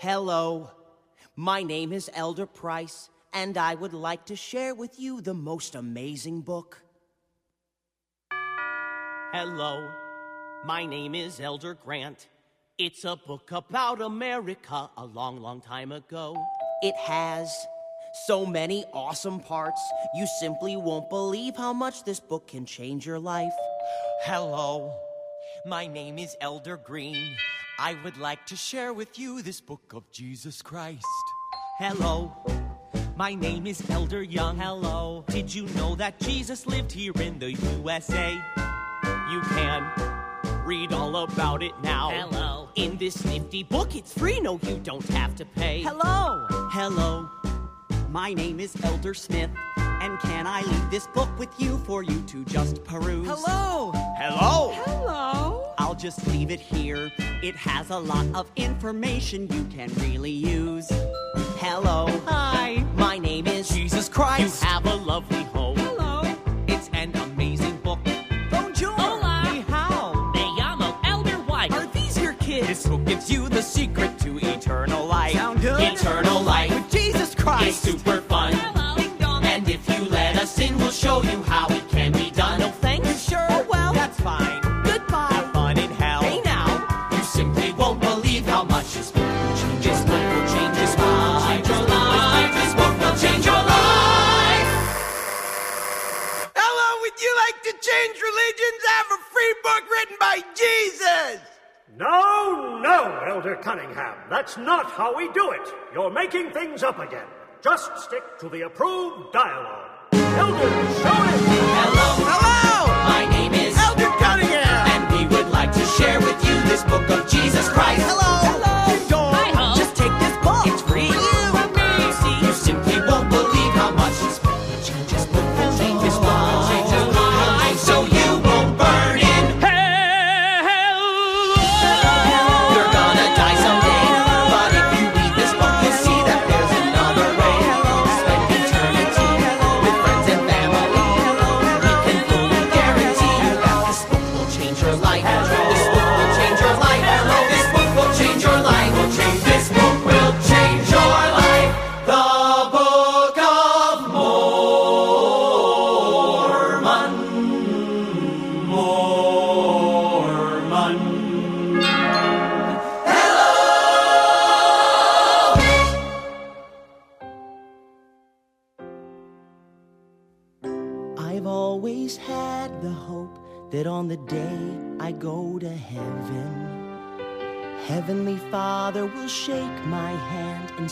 Hello. My name is Elder Price, and I would like to share with you the most amazing book. Hello. My name is Elder Grant. It's a book about America a long, long time ago. It has so many awesome parts, you simply won't believe how much this book can change your life. Hello. My name is Elder Green. I would like to share with you this book of Jesus Christ. Hello. My name is Elder Young. Hello. Did you know that Jesus lived here in the USA? You can read all about it now. Hello. In this nifty book, it's free. No, you don't have to pay. Hello. Hello. My name is Elder Smith, and can I leave this book with you for you to just peruse? Hello. Hello. Hello. Just leave it here. It has a lot of information you can really use. Hello. Hi. My name is Jesus Christ. You have a lovely home. Hello. It's an amazing book. Bonjour. Hola. Ni hao. Me llamo Elder White. Are these your kids? This book gives you the secret to eternal life. Sound good? Eternal life. With Jesus Christ. It's super No, Elder Cunningham. That's not how we do it. You're making things up again. Just stick to the approved dialogue. Elder, show it. Hello. Hello, My name is Elder Cunningham. and we would like to share with you this book of Jesus Christ. Hello.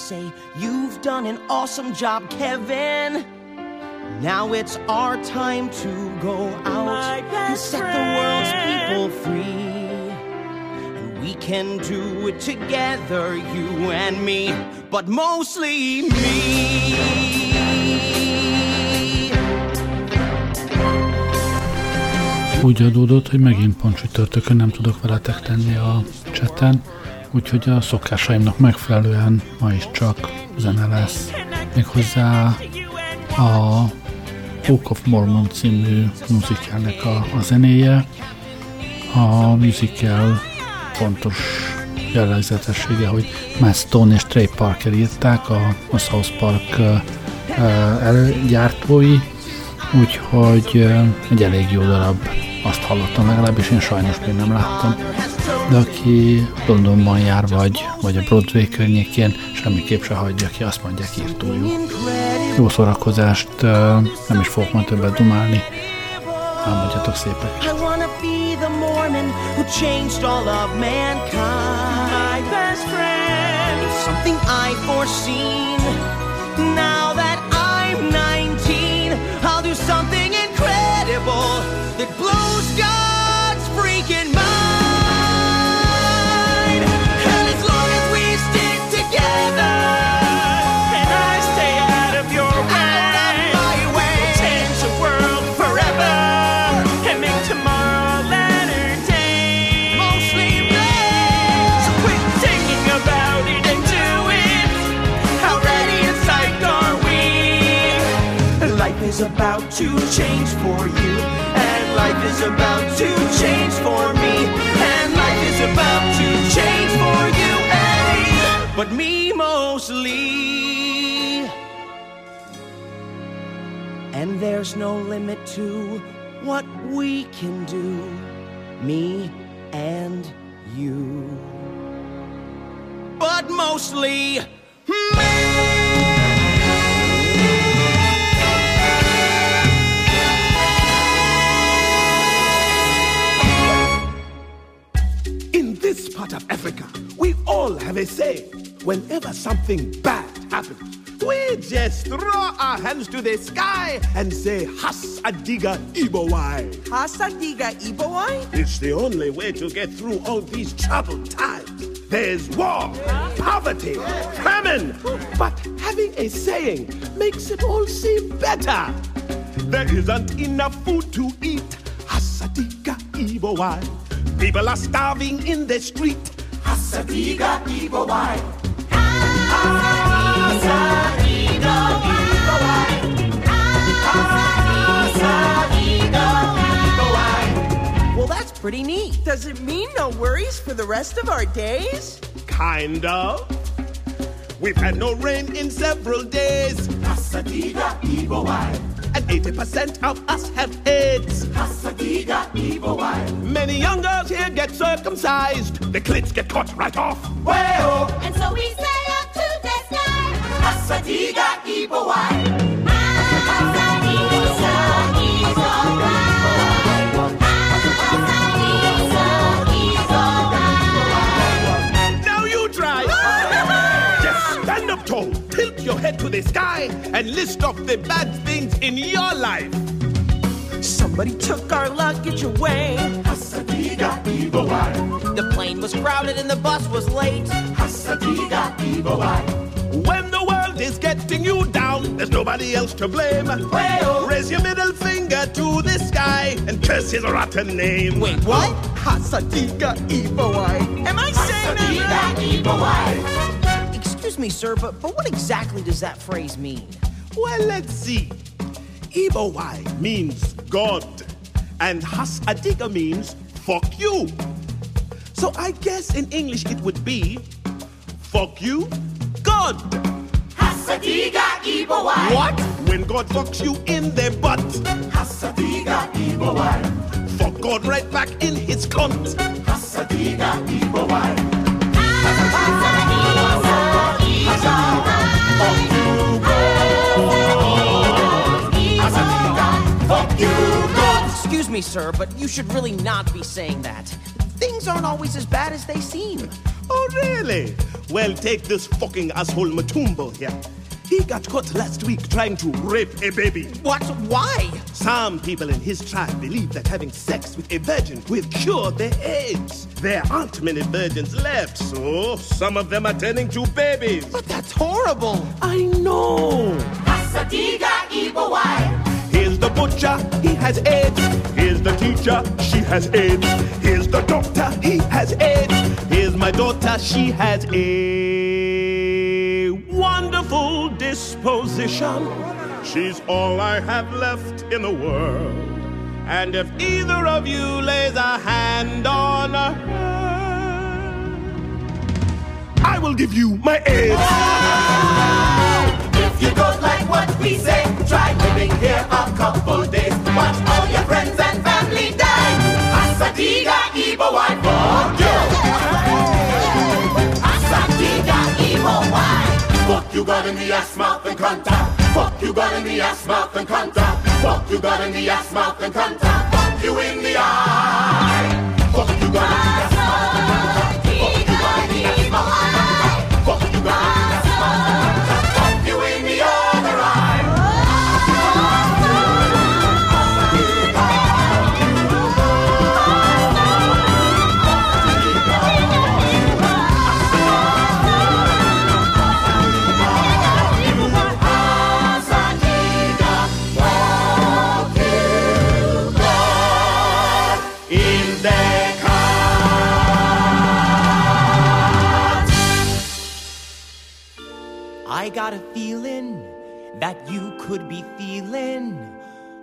Say, You've done an awesome job, Kevin. Now it's our time to go out and set the world's people free. And we can do it together, you and me, but mostly me. Úgy adódott, hogy megint pont csütörtökön nem tudok veletek tenni a cseten, úgyhogy a szokásaimnak megfelelően ma is csak zene lesz. Méghozzá a Book of Mormon című musicalnek a, a zenéje. A musical fontos jellegzetessége, hogy Matt Stone és Trey Parker írták, a, a South Park uh, előgyártói, úgyhogy uh, egy elég jó darab, azt hallottam legalábbis, én sajnos még nem láttam. De aki Londonban jár, vagy, vagy a Broadway környékén, semmiképp se hagyja ki, azt mondják írtó jó. Szórakozást, nem is fogok ma többet dumálni, álmodjatok szépek. I wanna be who changed all of mankind. My best friend. Something I foreseen. Now that I'm 19, I'll do something incredible that blows God's about to change for you. And life is about to change for me. And life is about to change for you. But me mostly. And there's no limit to what we can do. Me and you. But mostly me. Of Africa, we all have a say. Whenever something bad happens, we just throw our hands to the sky and say, Hasa Diga Eebowai. Hasadiga Ibowai? It's the only way to get through all these troubled times. There's war, poverty, famine. But having a saying makes it all seem better. There isn't enough food to eat. Hasadiga Ibowai. People are starving in the street. Hasa Diga Eebowai. well, that's pretty neat. Does it mean no worries for the rest of our days? Kind of. We've had no rain in several days. Hasa Diga Eebowai. And 80% of us have AIDS. Hasa Diga Eebowai. Many young girls here get circumcised. The clits get cut right off. Well, oh. And so we say up to the sky. Hasadiga Ibowai. now to the sky, and list off the bad things in your life. Somebody took our luggage away. Hasadiga Ibowai. The plane was crowded and the bus was late. Hasadiga Ibowai. When the world is getting you down, there's nobody else to blame. Raise your middle finger to the sky and curse his rotten name. Wait, what? Hasadiga Ibowai. Am I saying that right? Excuse me, sir, but, but what exactly does that phrase mean? Well, let's see. Eebowai means God, and Hasa Diga means fuck you. So I guess in English it would be fuck you, God. Hasa Diga Eebowai. What? When God fucks you in the butt. Hasadiga Ibowai. Fuck God right back in his cunt. Hasa Diga Eebowai. Excuse me, sir, but you should really not be saying that. Things aren't always as bad as they seem. Oh, really? Well, take this fucking asshole Matumbo here. He got caught last week trying to rape a baby. What? Why? Some people in his tribe believe that having sex with a virgin will cure their AIDS. There aren't many virgins left, so some of them are turning to babies. But that's horrible. I know. Hasadiga Ibowai. Here's the butcher, he has AIDS. Here's the teacher, she has AIDS. Here's the doctor, he has AIDS. Here's my daughter, she has a wonderful disposition. She's all I have left in the world. And if either of you lays a hand on her, I will give you my AIDS. If you don't like what we say, try living here a couple days. Watch all your friends and family die. Hasadiga Ibowai, fuck you got in the ass, mouth and contact. Fuck you got in the ass, mouth and contact. Fuck you got in the ass, mouth and contact. Fuck you in the eye. Fuck you got in the ass, I got a feeling that you could be feeling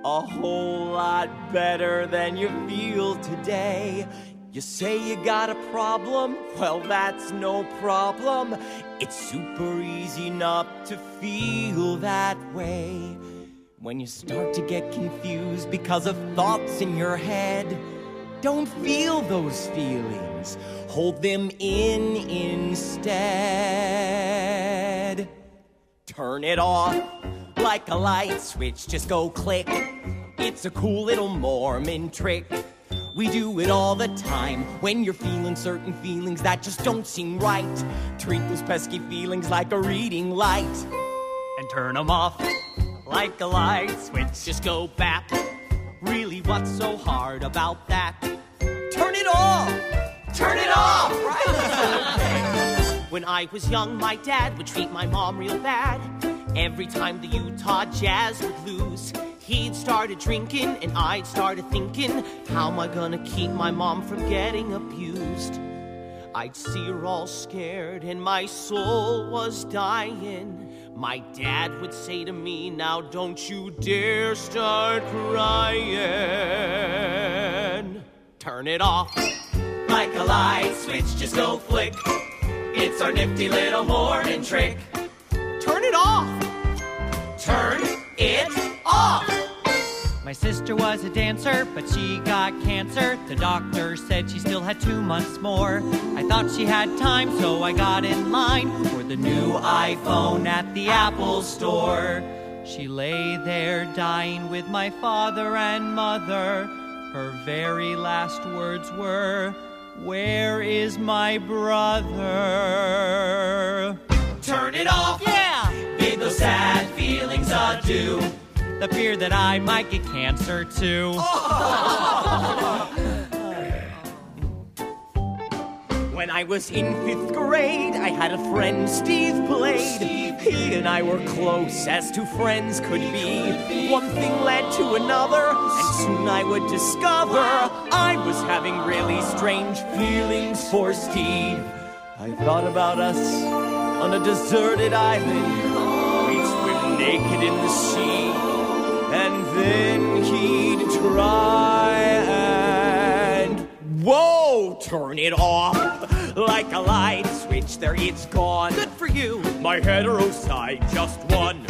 a whole lot better than you feel today. You say you got a problem? Well, that's no problem. It's super easy not to feel that way. When you start to get confused because of thoughts in your head, don't feel those feelings. Hold them in instead. Turn it off like a light switch, just go click. It's a cool little Mormon trick. We do it all the time when you're feeling certain feelings that just don't seem right. Treat those pesky feelings like a reading light and turn them off like a light switch. Just go back. Really, what's so hard about that? Turn it off! Turn it off! Right? when I was young, my dad would treat my mom real bad. Every time the Utah Jazz would lose, he'd started drinking and I'd started thinking, how am I gonna keep my mom from getting abused? I'd see her all scared and my soul was dying. My dad would say to me, Now don't you dare start crying. Turn it off like a light switch, just go flick. It's our nifty little Mormon trick. Turn it off. Turn it off. My sister was a dancer, but she got cancer. The doctor said she still had two months more. I thought she had time, so I got in line for the new iPhone at the Apple store. She lay there dying with my father and mother. Her very last words were, Where is my brother? Turn it off. Yeah! Bid those sad feelings adieu. The fear that I might get cancer too. When I was in fifth grade, I had a friend, Steve Blade. He and I were close as two friends could be. One thing led to another, and soon I would discover I was having really strange feelings for Steve. I thought about us on a deserted island. We'd swim naked in the sea, and then he'd try and. Whoa! Turn it off like a light switch. There, it's gone. Good for you. My hetero side just won.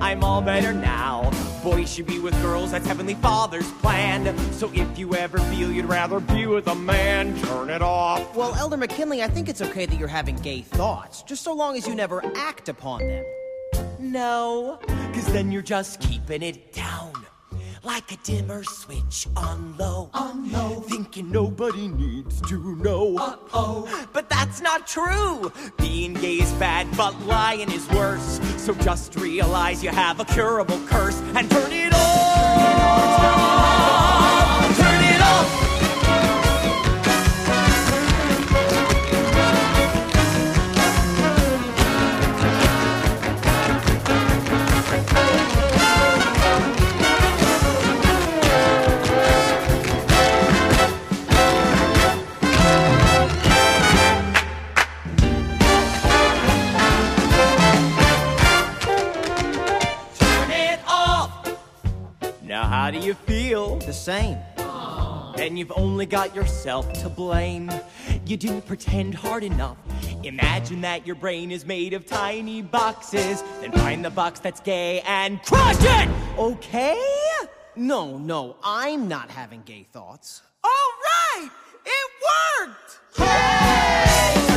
I'm all better now. Boys should be with girls, that's Heavenly Father's plan. So if you ever feel you'd rather be with a man, turn it off. Well, Elder McKinley, I think it's okay that you're having gay thoughts, just so long as you never act upon them. No, cause then you're just keeping it down. Like a dimmer switch on low. On low. Thinking nobody needs to know. Uh oh. But that's not true. Being gay is bad, but lying is worse. So just realize you have a curable curse and turn it off. How do you feel? The same. Then you've only got yourself to blame. You didn't pretend hard enough. Imagine that your brain is made of tiny boxes. Then find the box that's gay and crush it! Okay? No, no, I'm not having gay thoughts. All right! It worked! Turn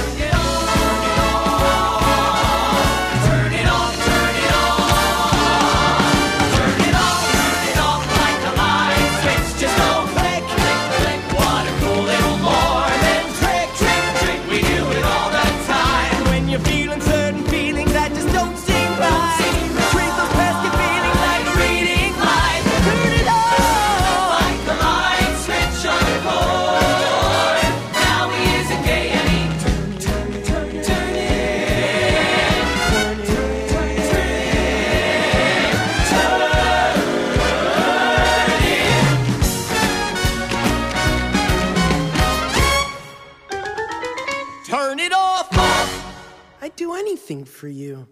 for you.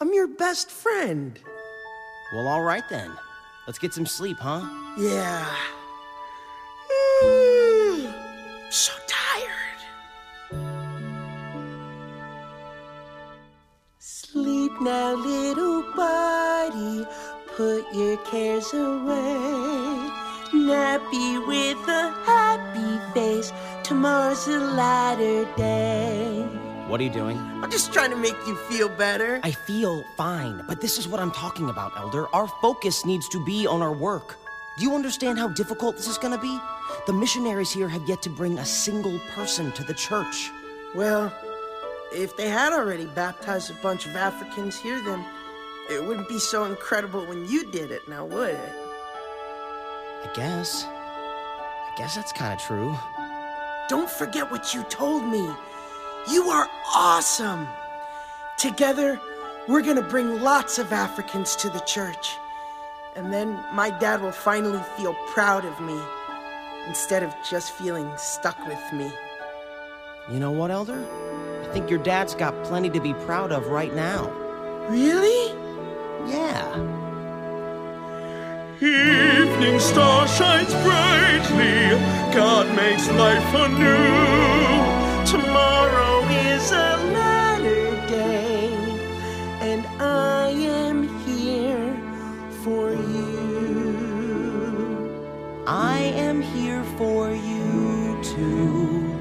I'm your best friend. Well, all right then. Let's get some sleep, huh? Yeah. Mm, so tired. Sleep now, little body. put your cares away. Nappy with a happy face. Tomorrow's a lighter day. What are you doing? I'm just trying to make you feel better. I feel fine, but this is what I'm talking about, Elder. Our focus needs to be on our work. Do you understand how difficult this is gonna be? The missionaries here have yet to bring a single person to the church. Well, if they had already baptized a bunch of Africans here, then it wouldn't be so incredible when you did it, now would it? I guess. I guess that's kind of true. Don't forget what you told me. You are awesome. Together, we're gonna bring lots of Africans to the church. And then my dad will finally feel proud of me instead of just feeling stuck with me. You know what, Elder? I think your dad's got plenty to be proud of right now. Really? Yeah. Evening star shines brightly. God makes life anew. Tomorrow is a lighter day, and I am here for you. I am here for you too.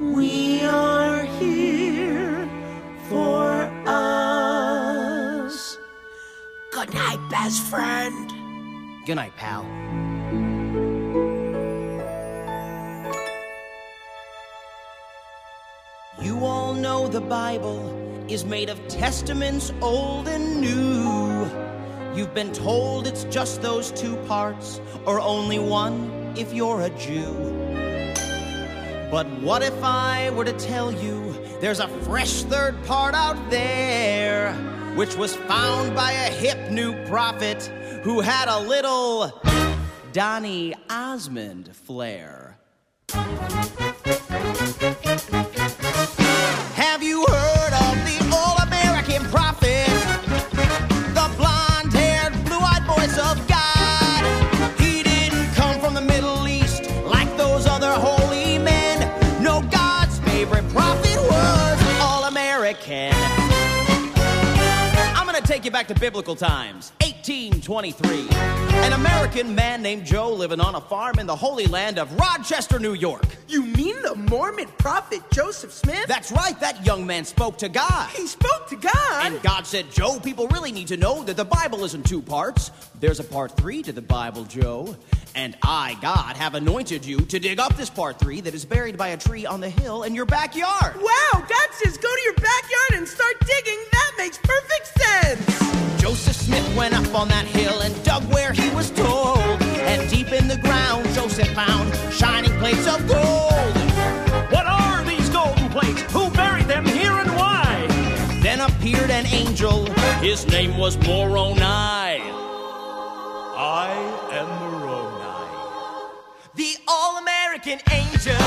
We are here for us. Good night, best friend. Good night, pal. Know the Bible is made of testaments old and new. You've been told it's just those two parts, or only one if you're a Jew. But what if I were to tell you there's a fresh third part out there, which was found by a hip new prophet who had a little Donny Osmond flair? Back to biblical times. 1823. An American man named Joe living on a farm in the holy land of Rochester, New York. You mean the Mormon prophet Joseph Smith? That's right, that young man spoke to God. He spoke to God. And God said, Joe, people really need to know that the Bible isn't two parts. There's a part three to the Bible, Joe. And I, God, have anointed you to dig up this part three that is buried by a tree on the hill in your backyard. Wow, God says go to your backyard and start digging. That makes perfect sense. Joseph Smith went up on that hill and dug where he was told. And deep in the ground, Joseph found shining plates of gold. What are these golden plates? Who buried them here and why? Then appeared an angel. His name was Moroni. I am Moroni. The all American angel.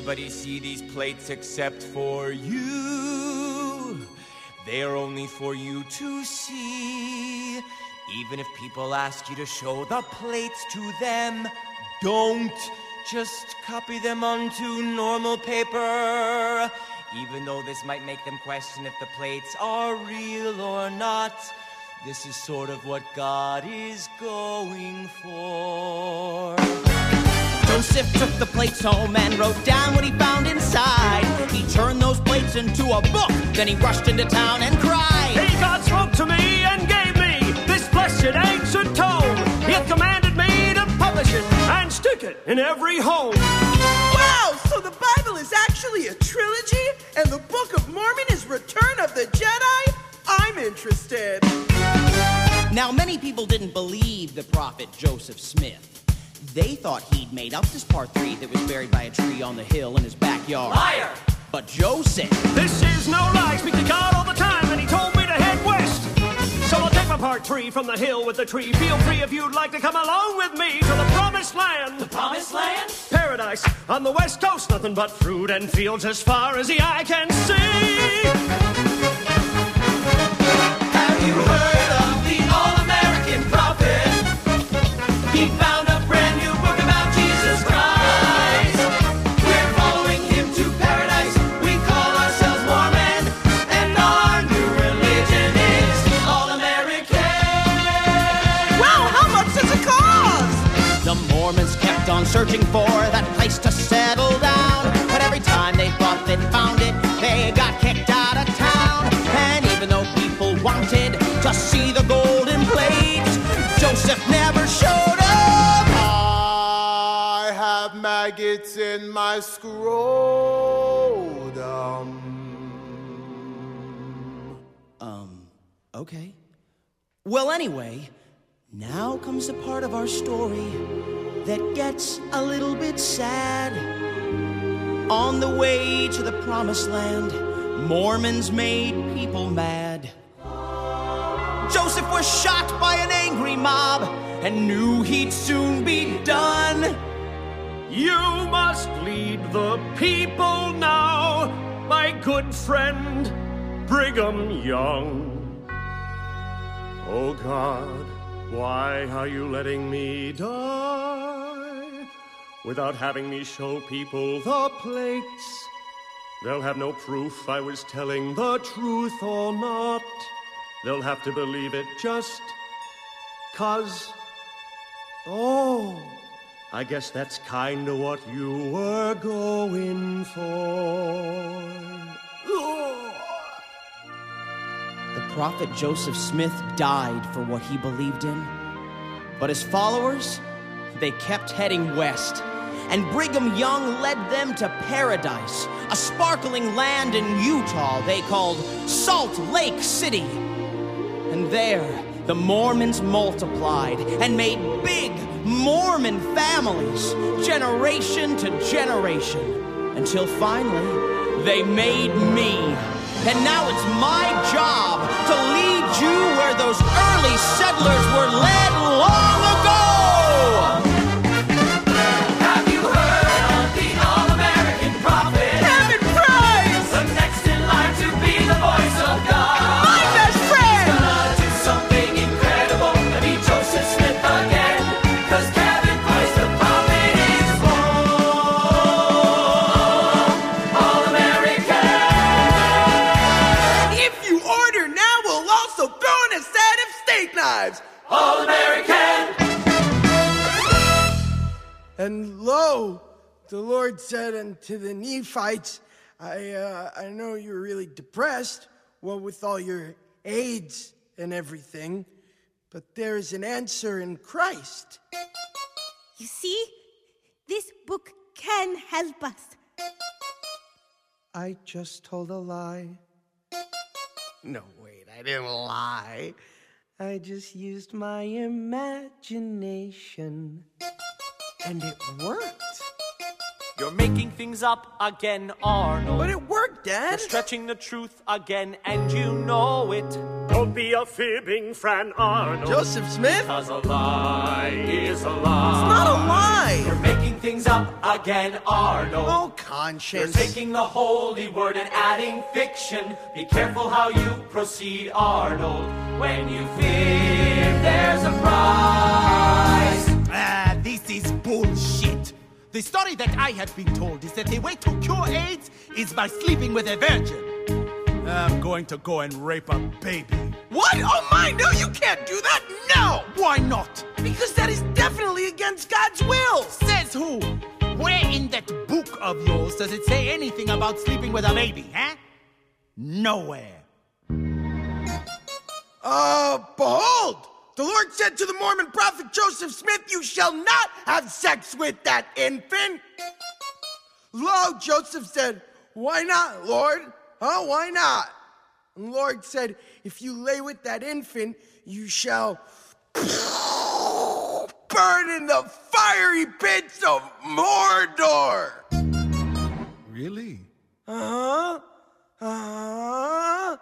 Anybody see these plates except for you. They're only for you to see. Even if people ask you to show the plates to them, don't just copy them onto normal paper. Even though this might make them question if the plates are real or not. This is sort of what God is going for. Joseph took the plates home and wrote down what he found inside. He turned those plates into a book. Then he rushed into town and cried. Hey, God spoke to me and gave me this blessed ancient tome. He hath commanded me to publish it and stick it in every home. Wow, so the Bible is actually a trilogy, and the Book of Mormon is Return of the Jedi? I'm interested. Now, many people didn't believe the prophet Joseph Smith. They thought he'd made up this part three that was buried by a tree on the hill in his backyard. Liar! But Joe said, This is no lie. Speak to God all the time, and he told me to head west. So I'll take my part three from the hill with the tree. Feel free if you'd like to come along with me to the promised land. The Promised land? paradise on the west coast. Nothing but fruit and fields as far as the eye can see. Have you heard of the All American Prophet? Searching for that place to settle down. But every time they thought they'd found it, they got kicked out of town. And even though people wanted to see the golden plates, Joseph never showed up. I have maggots in my scrotum. Um, okay. Well, anyway, now comes the part of our story that gets a little bit sad. On the way to the promised land, Mormons made people mad. Joseph was shot by an angry mob and knew he'd soon be done. You must lead the people now, my good friend Brigham Young. Oh God, why are you letting me die without having me show people the plates? They'll have no proof I was telling the truth or not. They'll have to believe it just cause. Oh, I guess that's kinda what you were going for. Prophet Joseph Smith died for what he believed in. But his followers, they kept heading west. And Brigham Young led them to paradise, a sparkling land in Utah they called Salt Lake City. And there, the Mormons multiplied and made big Mormon families, generation to generation, until finally they made me. And now it's my job to lead you where those early settlers were led said unto the Nephites, I, uh, I know you're really depressed, well, with all your AIDS and everything, but there is an answer in Christ. You see, this book can help us. I just told a lie. No, wait, I didn't lie. I just used my imagination. And it worked. You're making things up again, Arnold. But it worked, Dad. You're stretching the truth again, and you know it. Don't be a fibbing Fran Arnold. Joseph Smith? Cause a lie is a lie. It's not a lie. You're making things up again, Arnold. Oh, You're taking the holy word and adding fiction. Be careful how you proceed, Arnold. When you fear, there's a prize. The story that I have been told is that the way to cure AIDS is by sleeping with a virgin. I'm going to go and rape a baby. What? Oh my, no, you can't do that. No! Why not? Because that is definitely against God's will. Says who? Where in that book of yours does it say anything about sleeping with a baby, huh? Nowhere. Uh, behold, the Lord said to the Mormon prophet Joseph Smith, You shall not have sex with that infant. Lo, Joseph said, Why not, Lord? Huh? Why not? And the Lord said, If you lay with that infant, you shall burn in the fiery pits of Mordor. Really? Uh huh. Uh huh.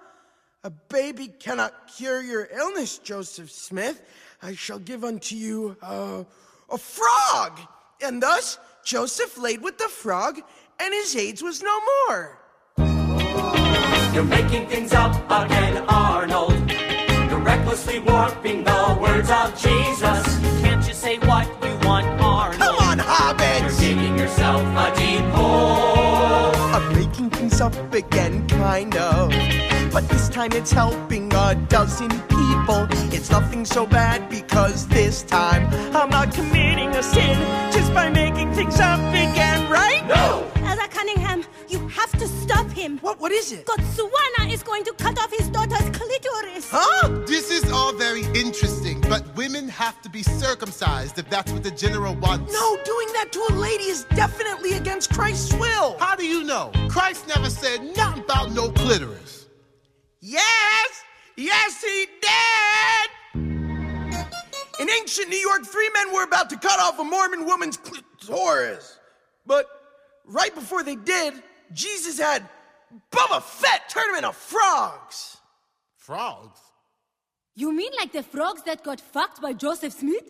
A baby cannot cure your illness, Joseph Smith. I shall give unto you uh, a frog. And thus Joseph laid with the frog, and his AIDS was no more. You're making things up again, Arnold. You're recklessly warping the words of Jesus. Can't you say what you want, Arnold? Come on, You're hobbits! digging yourself a deep hole. I'm making things up again, kind of. But this time it's helping a dozen people. It's nothing so bad because this time I'm not committing a sin just by making things up again, right? No! Elder Cunningham, you have to stop him. What? What is it? Gotswana is going to cut off his daughter's clitoris. Huh? This is all very interesting, but women have to be circumcised if that's what the general wants. No, doing that to a lady is definitely against Christ's will. How do you know? Christ never said Yes! Yes, he did! In ancient New York, three men were about to cut off a Mormon woman's clitoris. But right before they did, Jesus had Boba Fett turn him into frogs. Frogs? You mean like the frogs that got fucked by Joseph Smith?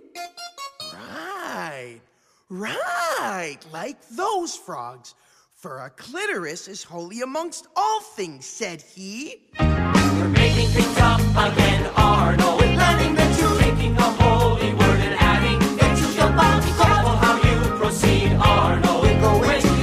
Right, right, like those frogs. For a clitoris is holy amongst all things, said he. You're making things up again, Arnold. With learning the truth, taking a holy word and adding it to your. Be careful how you proceed, Arnold. Sin,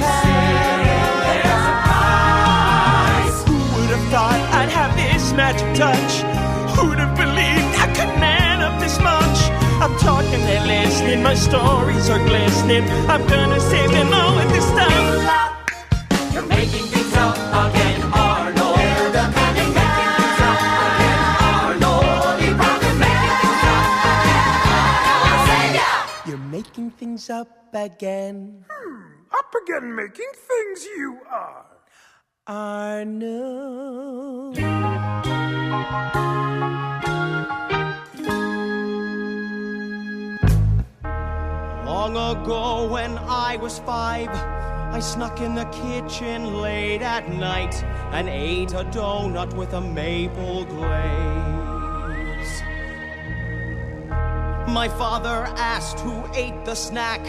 there's a price. Who would have thought I'd have this magic touch? Who'd have believed I could man up this much? I'm talking, they're listening, my stories are glistening. I'm gonna save them all with this stuff. Making things up again. Hmm, up again making things you are. Arnold. Long ago, when I was five, I snuck in the kitchen late at night and ate a donut with a maple glaze. My father asked who ate the snack.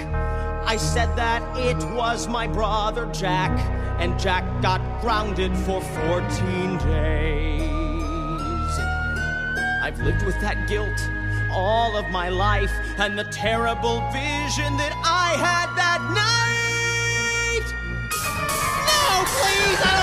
I said that it was my brother Jack, and Jack got grounded for 14 days. I've lived with that guilt all of my life and the terrible vision that I had that night. No, please, I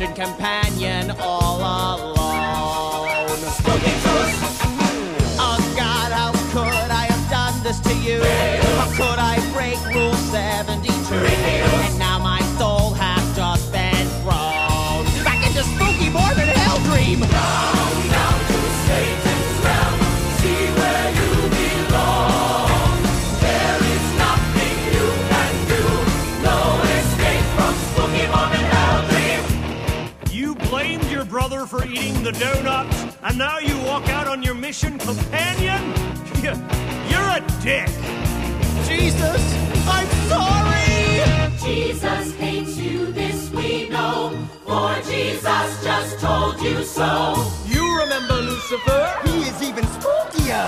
left companion all alone. Oh God, how could I have done this to you? How could I break Rule 72? The donuts, and now you walk out on your mission companion? You're a dick. Jesus, I'm sorry. Jesus hates you, this we know. For Jesus just told you so. You remember Lucifer? He is even spookier.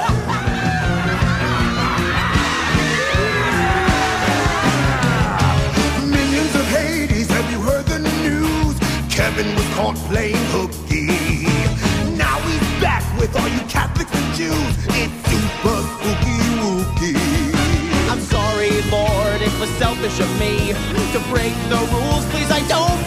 Minions of Hades, have you heard the news? Kevin was caught playing hooky. With all you Catholics and Jews. It's super spooky wooky. I'm sorry, Lord, it was selfish of me to break the rules. Please, I don't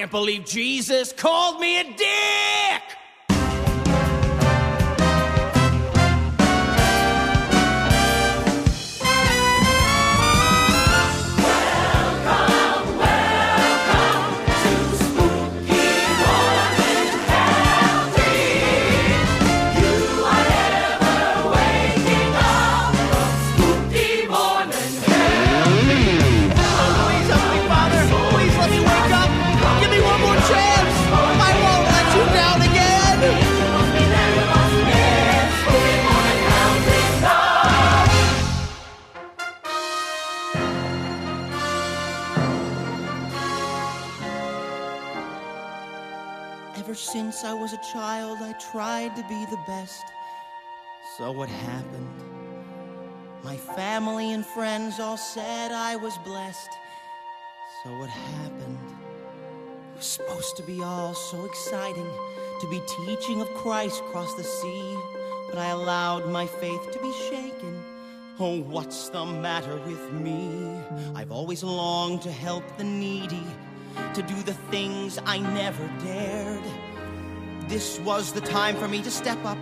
can't believe Jesus called me a dick! Since I was a child, I tried to be the best. So what happened? My family and friends all said I was blessed. So what happened? It was supposed to be all so exciting to be teaching of Christ across the sea, but I allowed my faith to be shaken. Oh, what's the matter with me? I've always longed to help the needy, to do the things I never dared. This was the time for me to step up,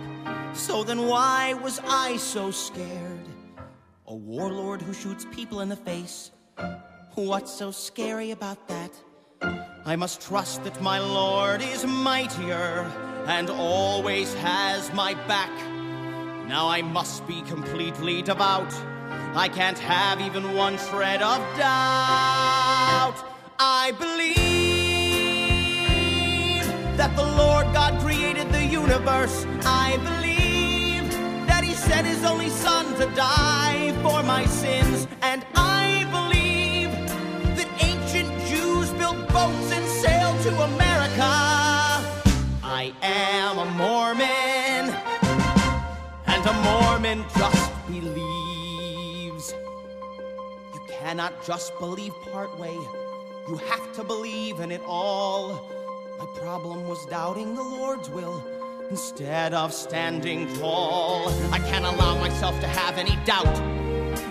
so then why was I so scared? A warlord who shoots people in the face. What's so scary about that? I must trust that my Lord is mightier and always has my back. Now I must be completely devout. I can't have even one shred of doubt. I believe that the Lord God created the universe. I believe that He sent His only Son to die for my sins. And I believe that ancient Jews built boats and sailed to America. I am a Mormon, and a Mormon just believes. You cannot just believe part way, you have to believe in it all. My problem was doubting the Lord's will instead of standing tall. I can't allow myself to have any doubt.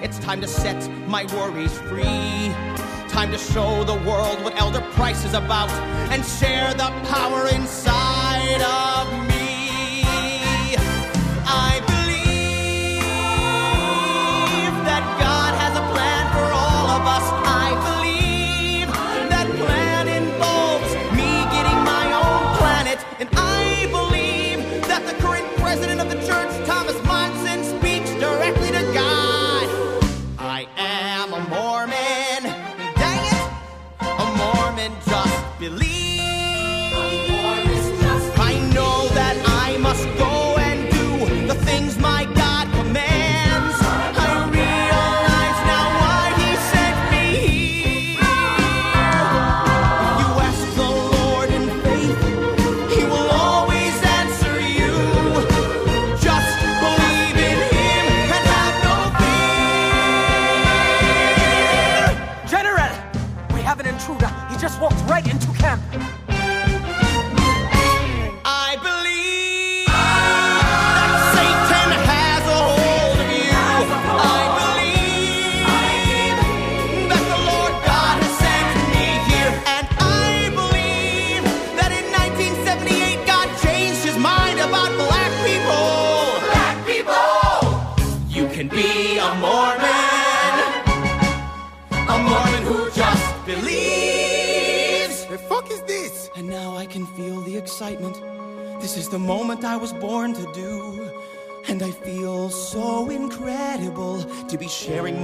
It's time to set my worries free. Time to show the world what Elder Price is about and share the power inside of me.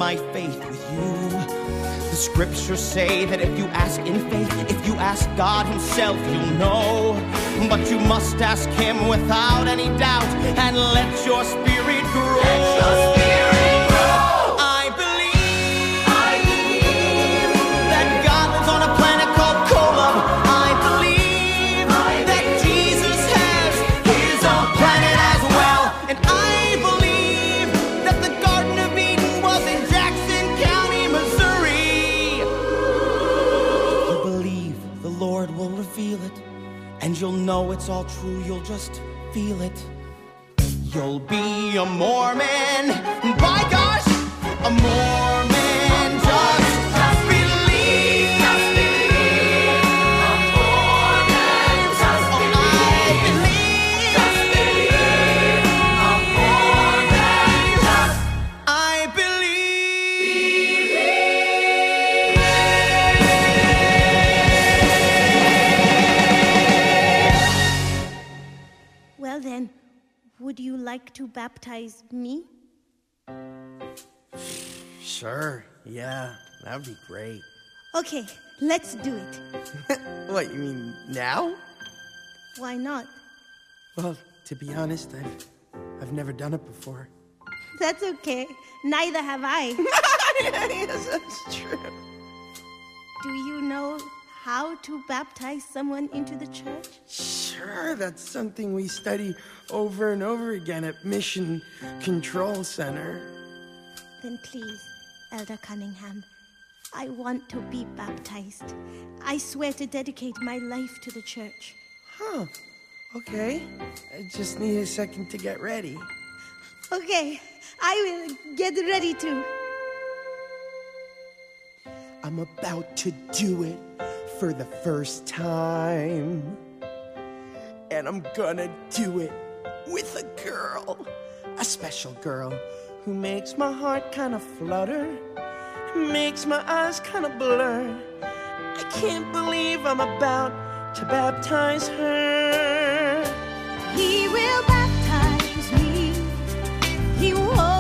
My faith with you. The scriptures say that if you ask in faith, if you ask God Himself, you'll know. But you must ask Him without any doubt and let your spirit grow. Know it's all true, you'll just feel it. You'll be a Mormon. By gosh, a Mormon baptize me? Sure, yeah, that would be great. Okay, let's do it. what, you mean now? Why not? Well, to be honest, I've, I've never done it before. That's okay. Neither have I. yes, that's true. Do you know how to baptize someone into the church? Sure, that's something we study over and over again at Mission Control Center. Then please, Elder Cunningham, I want to be baptized. I swear to dedicate my life to the church. Huh. Okay. I just need a second to get ready. Okay, I will get ready to. I'm about to do it for the first time. And I'm gonna do it with a girl. A special girl who makes my heart kind of flutter, makes my eyes kind of blur. I can't believe I'm about to baptize her. He will baptize me. He will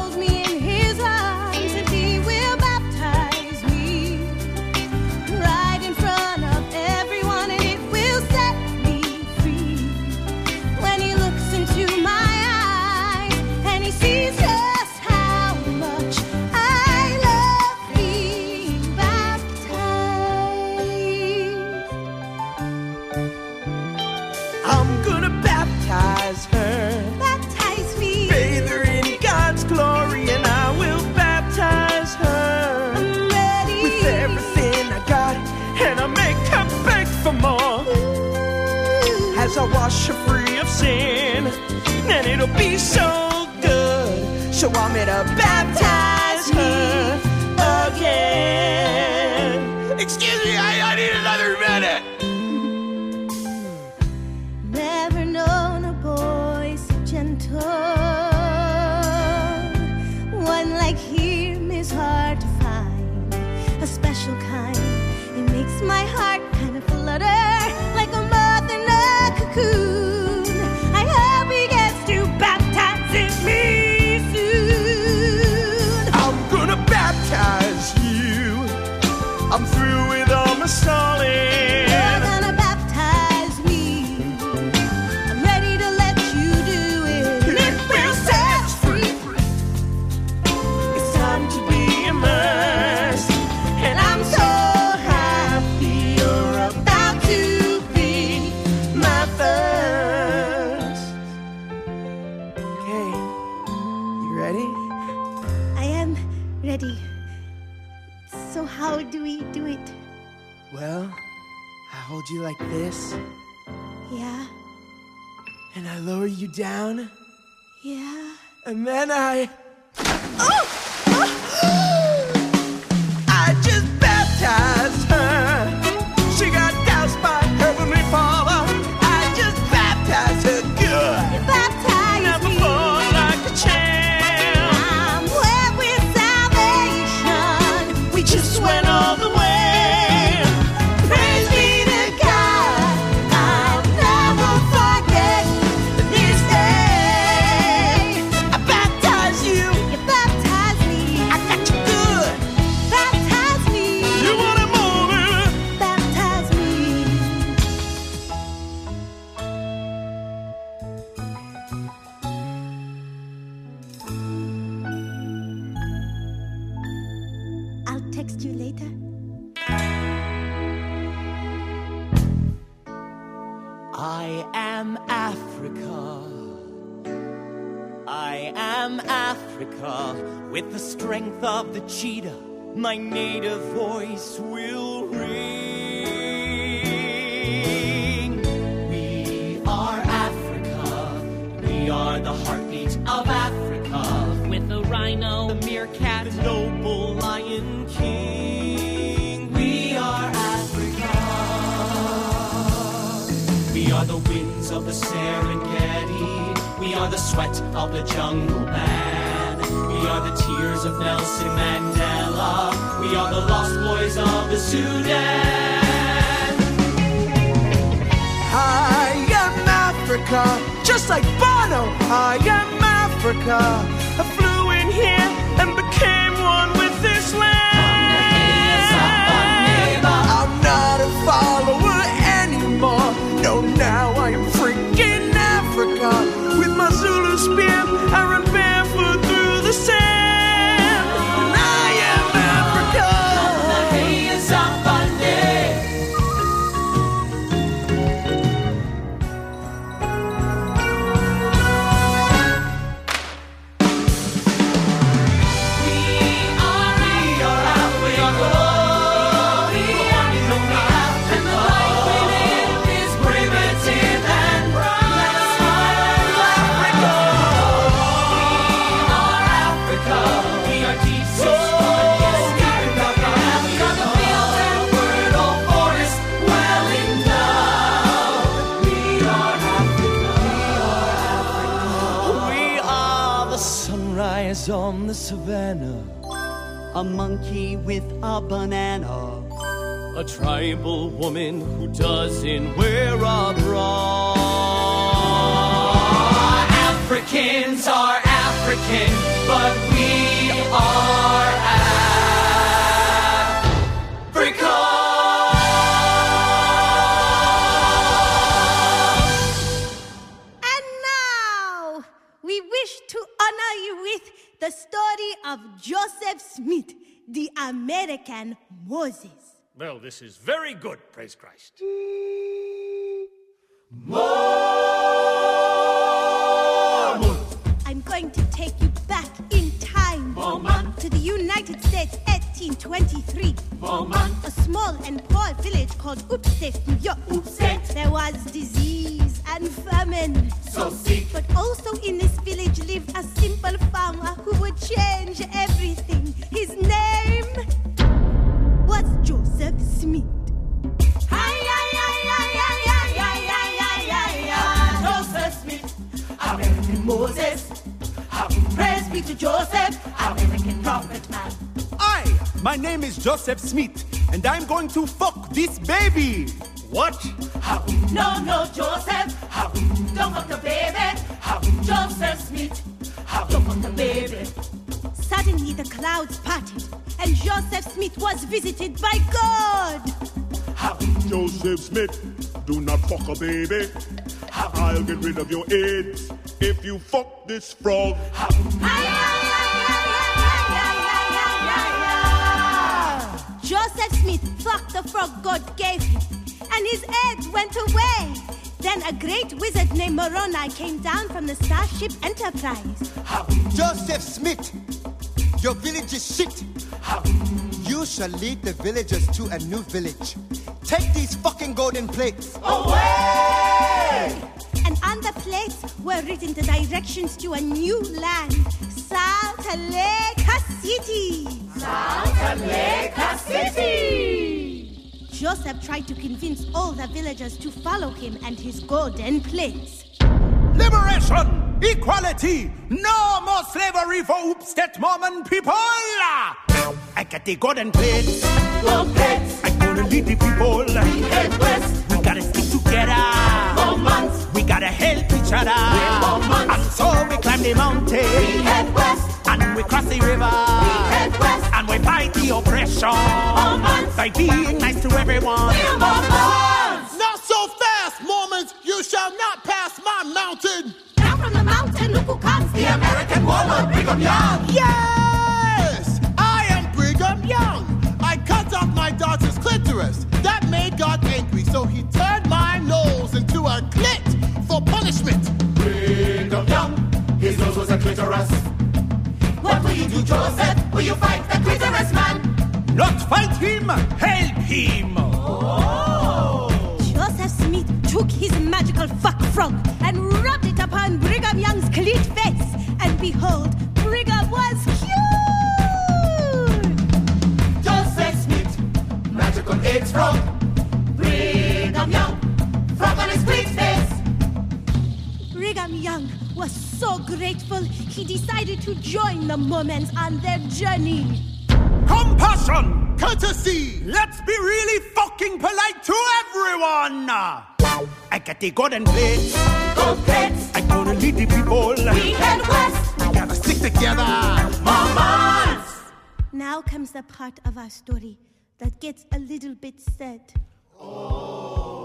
Yeah, and I lower you down, yeah. and then I. I my native voice will ring. We are Africa. We are the heartbeat of Africa. With the rhino, the meerkat, The noble lion king. We are Africa. We are the winds of the Serengeti. We are the sweat of the jungle man. We are the tears of Nelson Mandela. We are the lost boys of the Sudan. I am Africa. Just like Bono, I am Africa. I flew in here and became savannah. A monkey with a banana. A tribal woman who doesn't wear a bra. Africans are African, but we are Africa. Of Joseph Smith, the American Moses. Well, this is very good, praise Christ. I'm going to take you back in time to the United States, 1823. A small and poor village called Upstate, New York. There was disease and famine. So sick. But also in this village lived a simple farmer who would change everything. His name was Joseph Smith. Joseph Smith, American Moses. Praise be to Joseph, American prophet man. Hi, my name is Joseph Smith, and I'm going to fuck this baby. What? No, no, Joseph. Don't fuck the baby. Joseph Smith. Don't fuck the baby. Suddenly the clouds parted, and Joseph Smith was visited by God. Have Joseph Smith, do not fuck a baby. I'll get rid of your AIDS if you fuck this frog. Joseph Smith fucked the frog God gave him, and his eggs went away. Then a great wizard named Moroni came down from the Starship Enterprise. Joseph Smith, your village is shit. You shall lead the villagers to a new village. Take these fucking golden plates. Away! And on the plates were written the directions to a new land, Salt Lake City. Salt Lake City. Joseph tried to convince all the villagers to follow him and his golden plates. Liberation! Equality! No more slavery for upstate Mormon people! I got the golden plates. Gold plates. I'm gonna lead the people. We head west. We gotta stick together. More months. We gotta help each other. We're more months. And so we climb the mountain. We head west. And we cross the river. We head west. And we fight the oppression. More months. By being nice to everyone. We're more months. Not so fast, Mormons! You shall not pass my mountain! Down from the mountain, look who comes, The American woman, Brigham Young. Yes! I am Brigham Young! I cut off my daughter's clitoris. That made God angry, so he turned my nose into a clit for punishment. Brigham Young. His nose was a clitoris. What will you do, Joseph? Will you fight the clitoris man? Not fight him, help him. Oh. Joseph Smith took his magical fuck frog and rubbed it upon Brigham Young's cleat face. And behold, Brigham was cured! Joseph Smith, magical AIDS frog. Brigham Young, frog on his cleat face. Brigham Young was so grateful he decided to join the Mormons on their journey. Compassion, courtesy. Let's be really fucking polite to everyone. I got the golden plates. both pits. I'm gonna lead the people. We head west. We gotta stick together. Mormons! Now comes the part of our story that gets a little bit sad. Oh.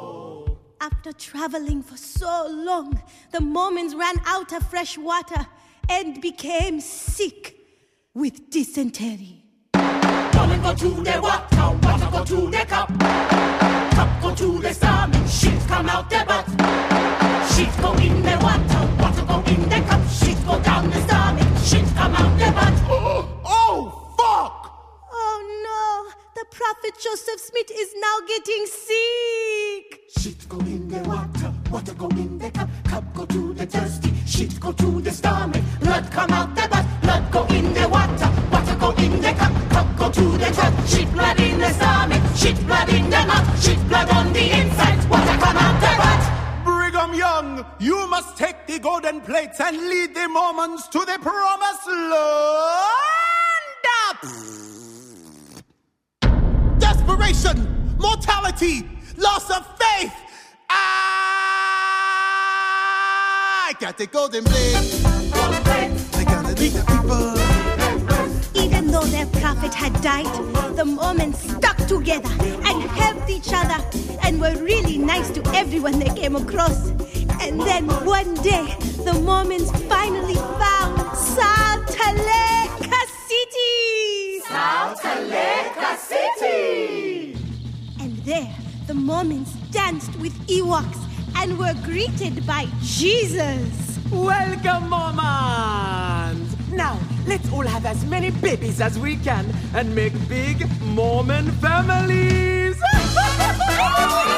After traveling for so long, the Mormons ran out of fresh water and became sick with dysentery. Woman go to the water, water go to the cup. Cup go to the stomach, shit come out the butt. Shit go in the water, water go in the cup. Shit go down the stomach, shit come out the butt. Oh, Oh, fuck! No, the prophet Joseph Smith is now getting sick. Shit go in the water, water go in the cup. Cup go to the thirsty, shit go to the stomach. Blood come out the butt, blood go in the water, water go in the cup. Cup go to the top, shit blood in the stomach, shit blood in the mouth, shit blood on the inside, water come out the butt. Brigham Young, you must take the golden plates and lead the Mormons to the promised land. Desperation, mortality, loss of faith. I got the golden blade. I gotta lead the people. Even though their prophet had died, the Mormons stuck together and helped each other and were really nice to everyone they came across. And then one day, the Mormons finally found Salt Lake City. Salt Lake City. There, the Mormons danced with Ewoks and were greeted by Jesus. Welcome, Mormons! Now, let's all have as many babies as we can and make big Mormon families!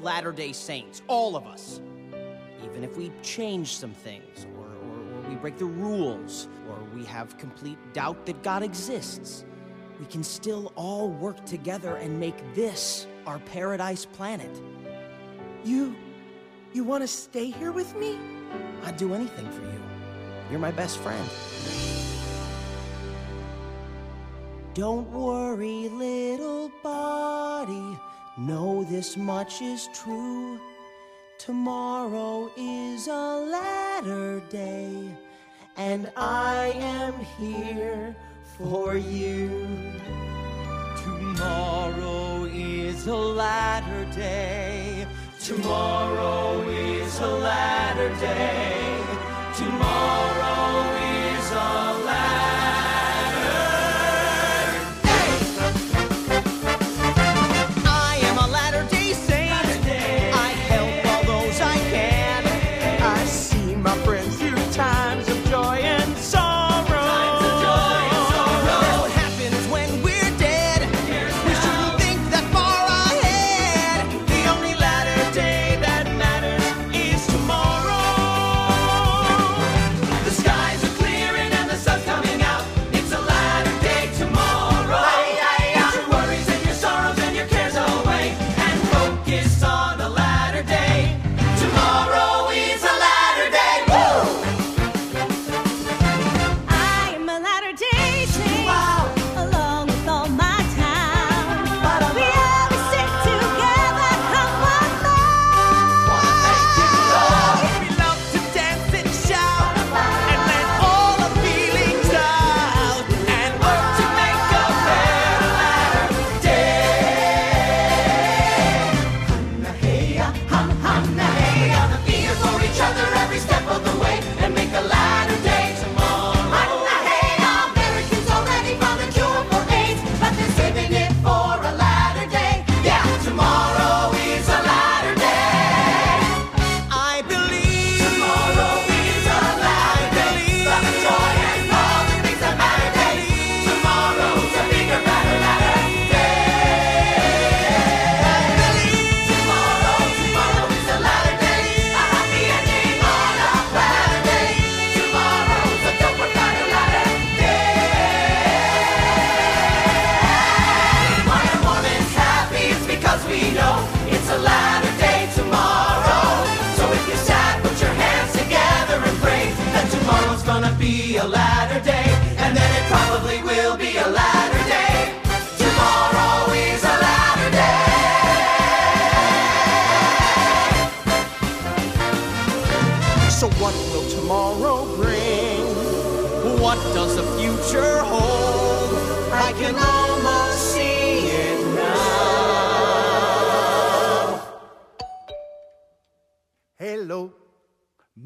Latter day Saints, all of us. Even if we change some things, or, or, or we break the rules, or we have complete doubt that God exists, we can still all work together and make this our paradise planet. You. you want to stay here with me? I'd do anything for you. You're my best friend. Don't worry, little body. Know this much is true. Tomorrow is a latter day, and I am here for you. Tomorrow is a latter day. Tomorrow is a latter day. Tomorrow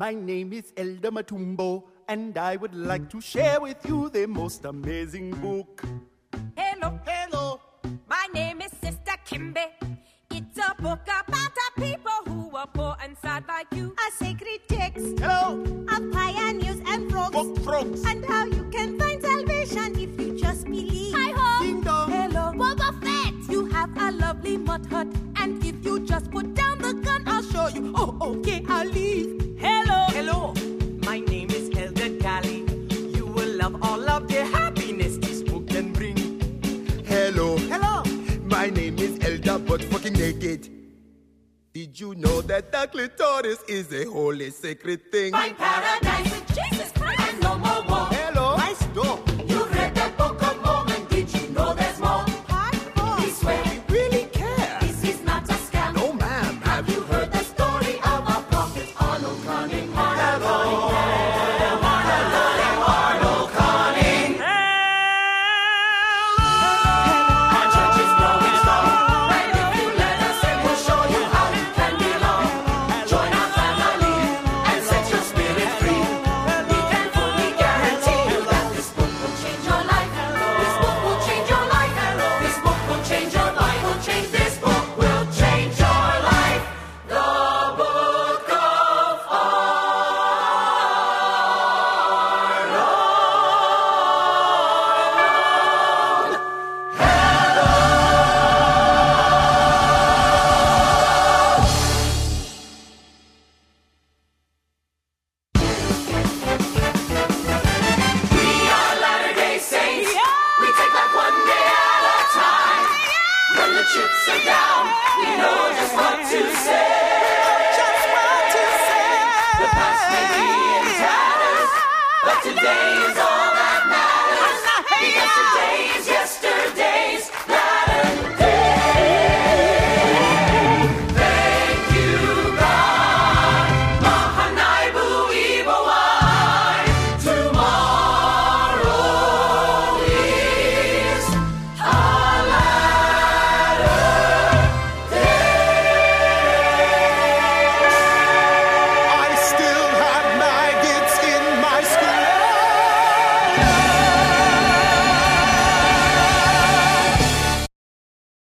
my name is Elder Matumbo, and I would like to share with you the most amazing book. Hello. Hello. My name is Sister Kimbe. It's a book about a people who were poor and sad like you. A sacred text. Hello. Of pioneers and frogs. Book frogs. And how you can find salvation if you just believe. Hi ho. Ding dong. Hello. Boba Fett. You have a lovely mud hut. And if you just put down the gun, I'll show you. Oh, okay, I'll leave. Did you know that the clitoris is a holy sacred thing? Find paradise with Jesus Christ and no more war. Hello. Nice door.